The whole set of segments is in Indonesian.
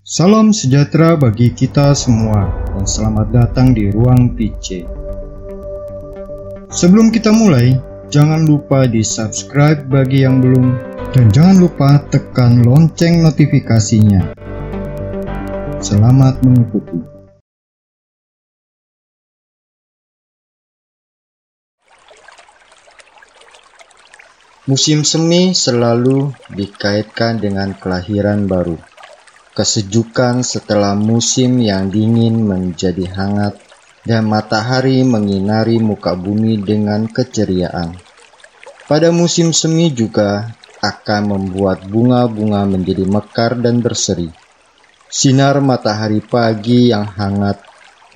Salam sejahtera bagi kita semua dan selamat datang di Ruang PC. Sebelum kita mulai, jangan lupa di subscribe bagi yang belum dan jangan lupa tekan lonceng notifikasinya. Selamat mengikuti. Musim semi selalu dikaitkan dengan kelahiran baru. Kesejukan setelah musim yang dingin menjadi hangat dan matahari menginari muka bumi dengan keceriaan. Pada musim semi juga akan membuat bunga-bunga menjadi mekar dan berseri. Sinar matahari pagi yang hangat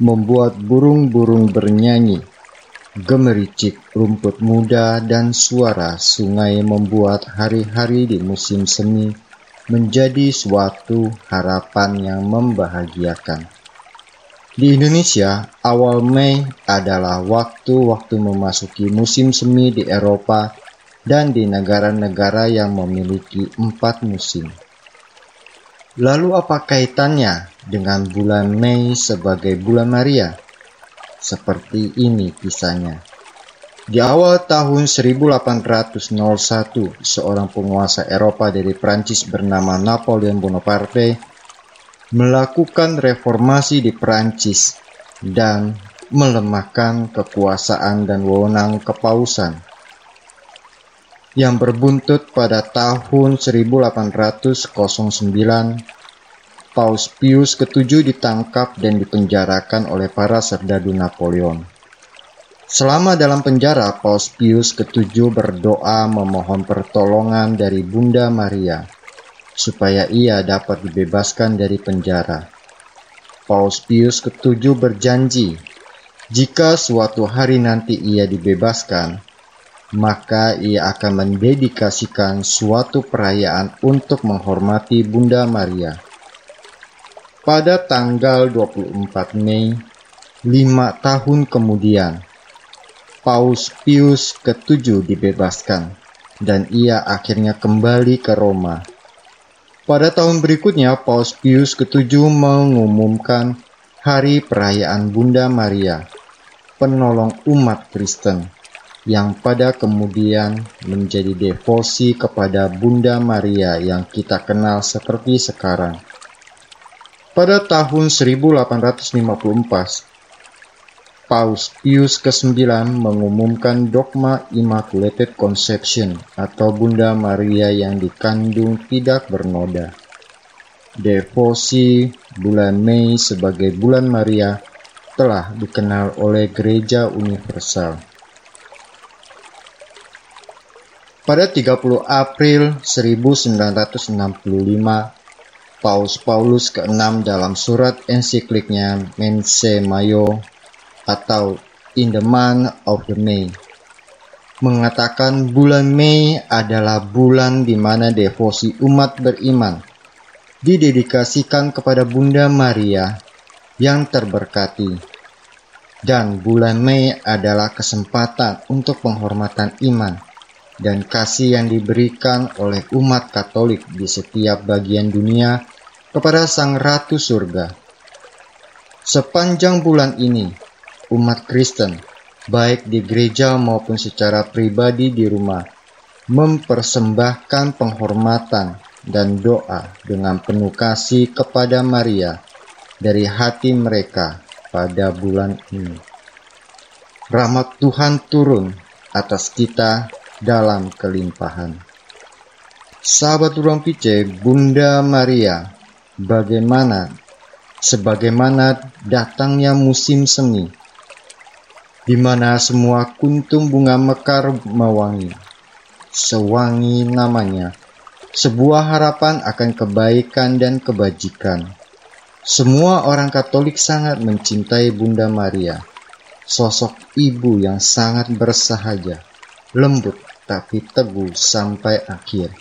membuat burung-burung bernyanyi gemericik rumput muda dan suara sungai membuat hari-hari di musim semi menjadi suatu harapan yang membahagiakan. Di Indonesia, awal Mei adalah waktu-waktu memasuki musim semi di Eropa dan di negara-negara yang memiliki empat musim. Lalu apa kaitannya dengan bulan Mei sebagai bulan Maria? Seperti ini kisahnya. Di awal tahun 1801, seorang penguasa Eropa dari Prancis bernama Napoleon Bonaparte melakukan reformasi di Prancis dan melemahkan kekuasaan dan wewenang kepausan yang berbuntut pada tahun 1809 Paus Pius ketujuh ditangkap dan dipenjarakan oleh para serdadu Napoleon. Selama dalam penjara, Paus Pius ketujuh berdoa memohon pertolongan dari Bunda Maria supaya ia dapat dibebaskan dari penjara. Paus Pius ketujuh berjanji, jika suatu hari nanti ia dibebaskan, maka ia akan mendedikasikan suatu perayaan untuk menghormati Bunda Maria pada tanggal 24 Mei, lima tahun kemudian, Paus Pius ketujuh dibebaskan dan ia akhirnya kembali ke Roma. Pada tahun berikutnya, Paus Pius ketujuh mengumumkan hari perayaan Bunda Maria, penolong umat Kristen, yang pada kemudian menjadi devosi kepada Bunda Maria yang kita kenal seperti sekarang. Pada tahun 1854, Paus Pius ke-9 mengumumkan dogma Immaculate Conception atau Bunda Maria yang dikandung tidak bernoda. Devosi bulan Mei sebagai bulan Maria telah dikenal oleh Gereja Universal. Pada 30 April 1965, Paus Paulus ke-6 dalam surat ensikliknya Mense Mayo atau In the Month of the May mengatakan bulan Mei adalah bulan di mana devosi umat beriman didedikasikan kepada Bunda Maria yang terberkati. Dan bulan Mei adalah kesempatan untuk penghormatan iman dan kasih yang diberikan oleh umat Katolik di setiap bagian dunia kepada Sang Ratu Surga. Sepanjang bulan ini, umat Kristen, baik di gereja maupun secara pribadi di rumah, mempersembahkan penghormatan dan doa dengan penuh kasih kepada Maria dari hati mereka pada bulan ini. Rahmat Tuhan turun atas kita dalam kelimpahan. Sahabat Ruang Pice, Bunda Maria bagaimana sebagaimana datangnya musim semi di mana semua kuntum bunga mekar mewangi sewangi namanya. Sebuah harapan akan kebaikan dan kebajikan. Semua orang Katolik sangat mencintai Bunda Maria. Sosok ibu yang sangat bersahaja. Lembut tapi teguh sampai akhir.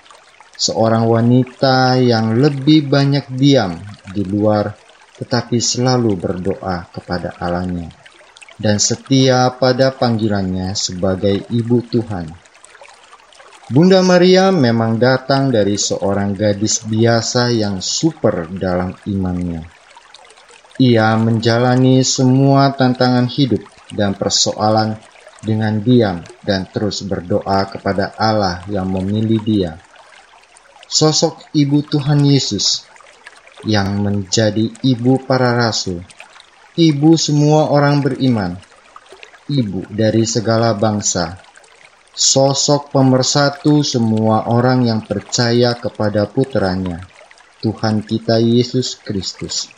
Seorang wanita yang lebih banyak diam di luar tetapi selalu berdoa kepada Allahnya dan setia pada panggilannya sebagai ibu Tuhan. Bunda Maria memang datang dari seorang gadis biasa yang super dalam imannya. Ia menjalani semua tantangan hidup dan persoalan dengan diam dan terus berdoa kepada Allah yang memilih dia. Sosok ibu Tuhan Yesus yang menjadi ibu para rasul, ibu semua orang beriman, ibu dari segala bangsa, sosok pemersatu semua orang yang percaya kepada putranya, Tuhan kita Yesus Kristus.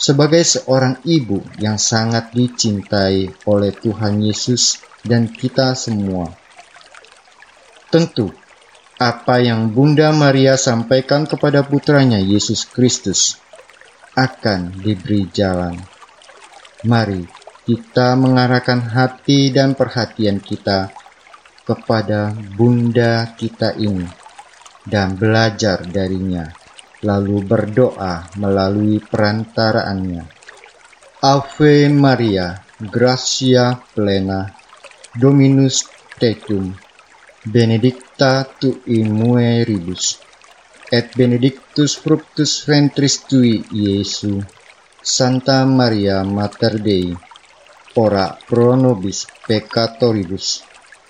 Sebagai seorang ibu yang sangat dicintai oleh Tuhan Yesus dan kita semua. Tentu, apa yang Bunda Maria sampaikan kepada putranya Yesus Kristus akan diberi jalan. Mari kita mengarahkan hati dan perhatian kita kepada bunda kita ini dan belajar darinya, lalu berdoa melalui perantaraannya. Ave Maria, gracia plena, Dominus tecum, benedicta tu in mulieribus, et benedictus fructus ventris tui, Iesu. Santa Maria Mater Dei, ora pro nobis peccatoribus,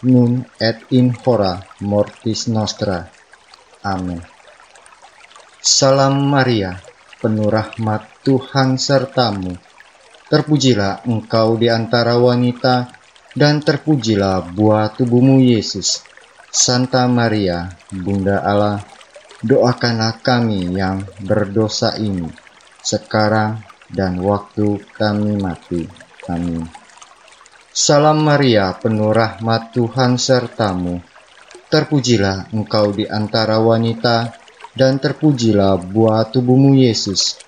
nun et in hora mortis nostra. Amin. Salam Maria, penuh rahmat Tuhan sertamu. Terpujilah engkau di antara wanita, dan terpujilah buah tubuhmu Yesus. Santa Maria, Bunda Allah, doakanlah kami yang berdosa ini, sekarang dan waktu kami mati. Amin. Salam Maria, penuh rahmat Tuhan sertamu. Terpujilah engkau di antara wanita, dan terpujilah buah tubuhmu Yesus.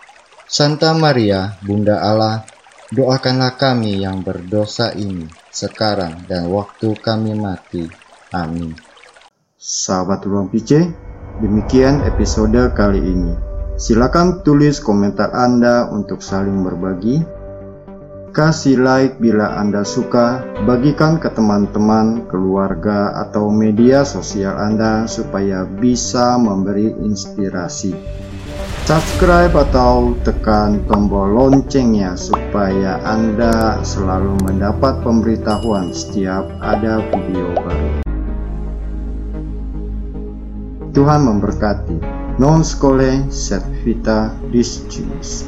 Santa Maria, Bunda Allah, doakanlah kami yang berdosa ini, sekarang dan waktu kami mati. Amin. Sahabat Ruang PC, demikian episode kali ini. Silakan tulis komentar Anda untuk saling berbagi Kasih like bila Anda suka, bagikan ke teman-teman, keluarga, atau media sosial Anda supaya bisa memberi inspirasi. Subscribe atau tekan tombol loncengnya supaya Anda selalu mendapat pemberitahuan setiap ada video baru. Tuhan memberkati. Non scole set vita discimus.